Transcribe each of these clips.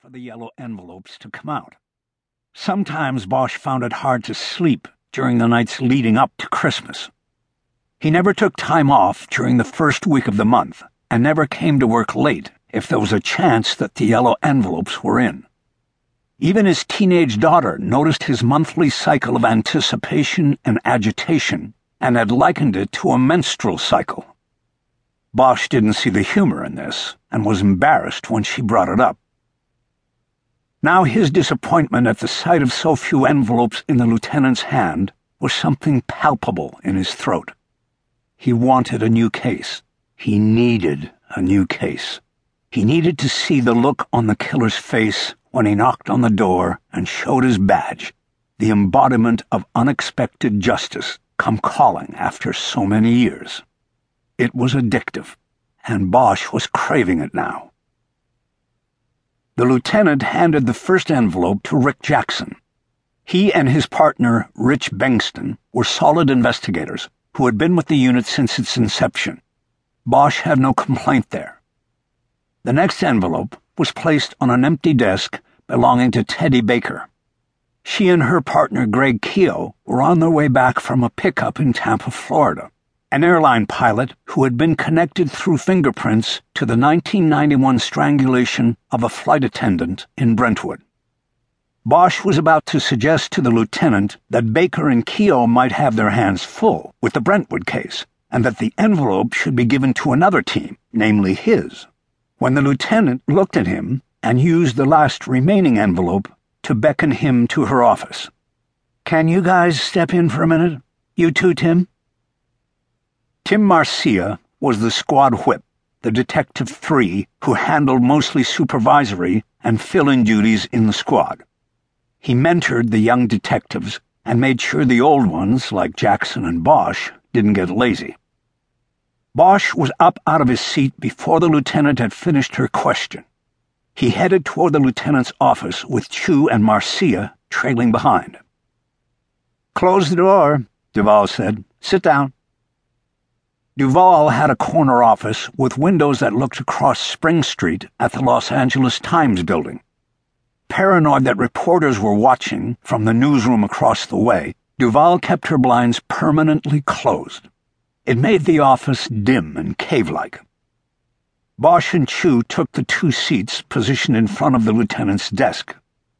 for the yellow envelopes to come out. Sometimes Bosch found it hard to sleep during the nights leading up to Christmas. He never took time off during the first week of the month and never came to work late if there was a chance that the yellow envelopes were in. Even his teenage daughter noticed his monthly cycle of anticipation and agitation and had likened it to a menstrual cycle. Bosch didn't see the humor in this and was embarrassed when she brought it up. Now his disappointment at the sight of so few envelopes in the lieutenant's hand was something palpable in his throat. He wanted a new case. He needed a new case. He needed to see the look on the killer's face when he knocked on the door and showed his badge, the embodiment of unexpected justice come calling after so many years. It was addictive, and Bosch was craving it now. The lieutenant handed the first envelope to Rick Jackson. He and his partner, Rich Bengston, were solid investigators who had been with the unit since its inception. Bosch had no complaint there. The next envelope was placed on an empty desk belonging to Teddy Baker. She and her partner, Greg Keogh, were on their way back from a pickup in Tampa, Florida an airline pilot who had been connected through fingerprints to the 1991 strangulation of a flight attendant in Brentwood. Bosch was about to suggest to the lieutenant that Baker and Keogh might have their hands full with the Brentwood case, and that the envelope should be given to another team, namely his, when the lieutenant looked at him and used the last remaining envelope to beckon him to her office. Can you guys step in for a minute? You too, Tim? Tim Marcia was the squad whip, the Detective Three who handled mostly supervisory and fill in duties in the squad. He mentored the young detectives and made sure the old ones, like Jackson and Bosch, didn't get lazy. Bosch was up out of his seat before the lieutenant had finished her question. He headed toward the lieutenant's office with Chu and Marcia trailing behind. Close the door, Duval said. Sit down. Duval had a corner office with windows that looked across Spring Street at the Los Angeles Times building. Paranoid that reporters were watching from the newsroom across the way, Duval kept her blinds permanently closed. It made the office dim and cave like. Bosch and Chu took the two seats positioned in front of the lieutenant's desk.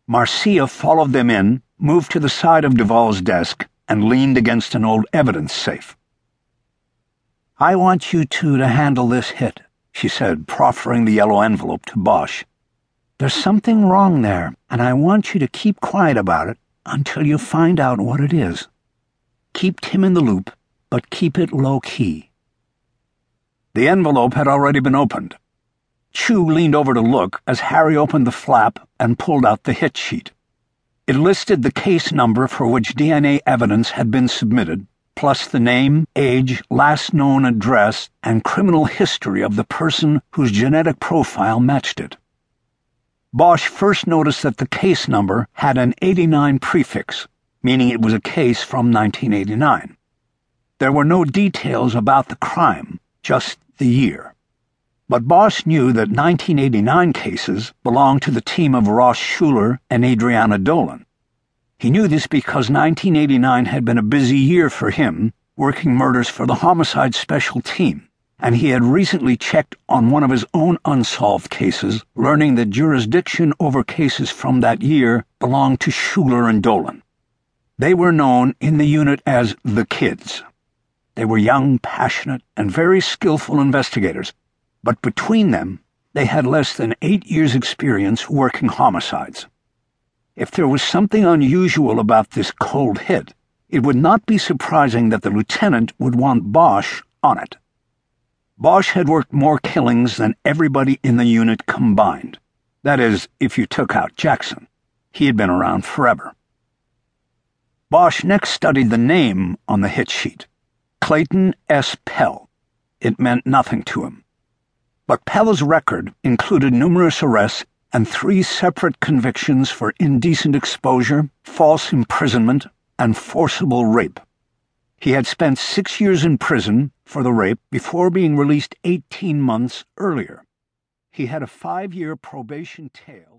Marcia followed them in, moved to the side of Duval's desk, and leaned against an old evidence safe. I want you two to handle this hit, she said, proffering the yellow envelope to Bosch. There's something wrong there, and I want you to keep quiet about it until you find out what it is. Keep Tim in the loop, but keep it low key. The envelope had already been opened. Chu leaned over to look as Harry opened the flap and pulled out the hit sheet. It listed the case number for which DNA evidence had been submitted plus the name, age, last known address, and criminal history of the person whose genetic profile matched it. Bosch first noticed that the case number had an 89 prefix, meaning it was a case from 1989. There were no details about the crime, just the year. But Bosch knew that 1989 cases belonged to the team of Ross Schuler and Adriana Dolan. He knew this because 1989 had been a busy year for him, working murders for the Homicide Special Team, and he had recently checked on one of his own unsolved cases, learning that jurisdiction over cases from that year belonged to Schuler and Dolan. They were known in the unit as the Kids. They were young, passionate, and very skillful investigators, but between them, they had less than eight years' experience working homicides. If there was something unusual about this cold hit, it would not be surprising that the lieutenant would want Bosch on it. Bosch had worked more killings than everybody in the unit combined. That is, if you took out Jackson. He had been around forever. Bosch next studied the name on the hit sheet Clayton S. Pell. It meant nothing to him. But Pell's record included numerous arrests and three separate convictions for indecent exposure, false imprisonment, and forcible rape. He had spent six years in prison for the rape before being released 18 months earlier. He had a five year probation tail.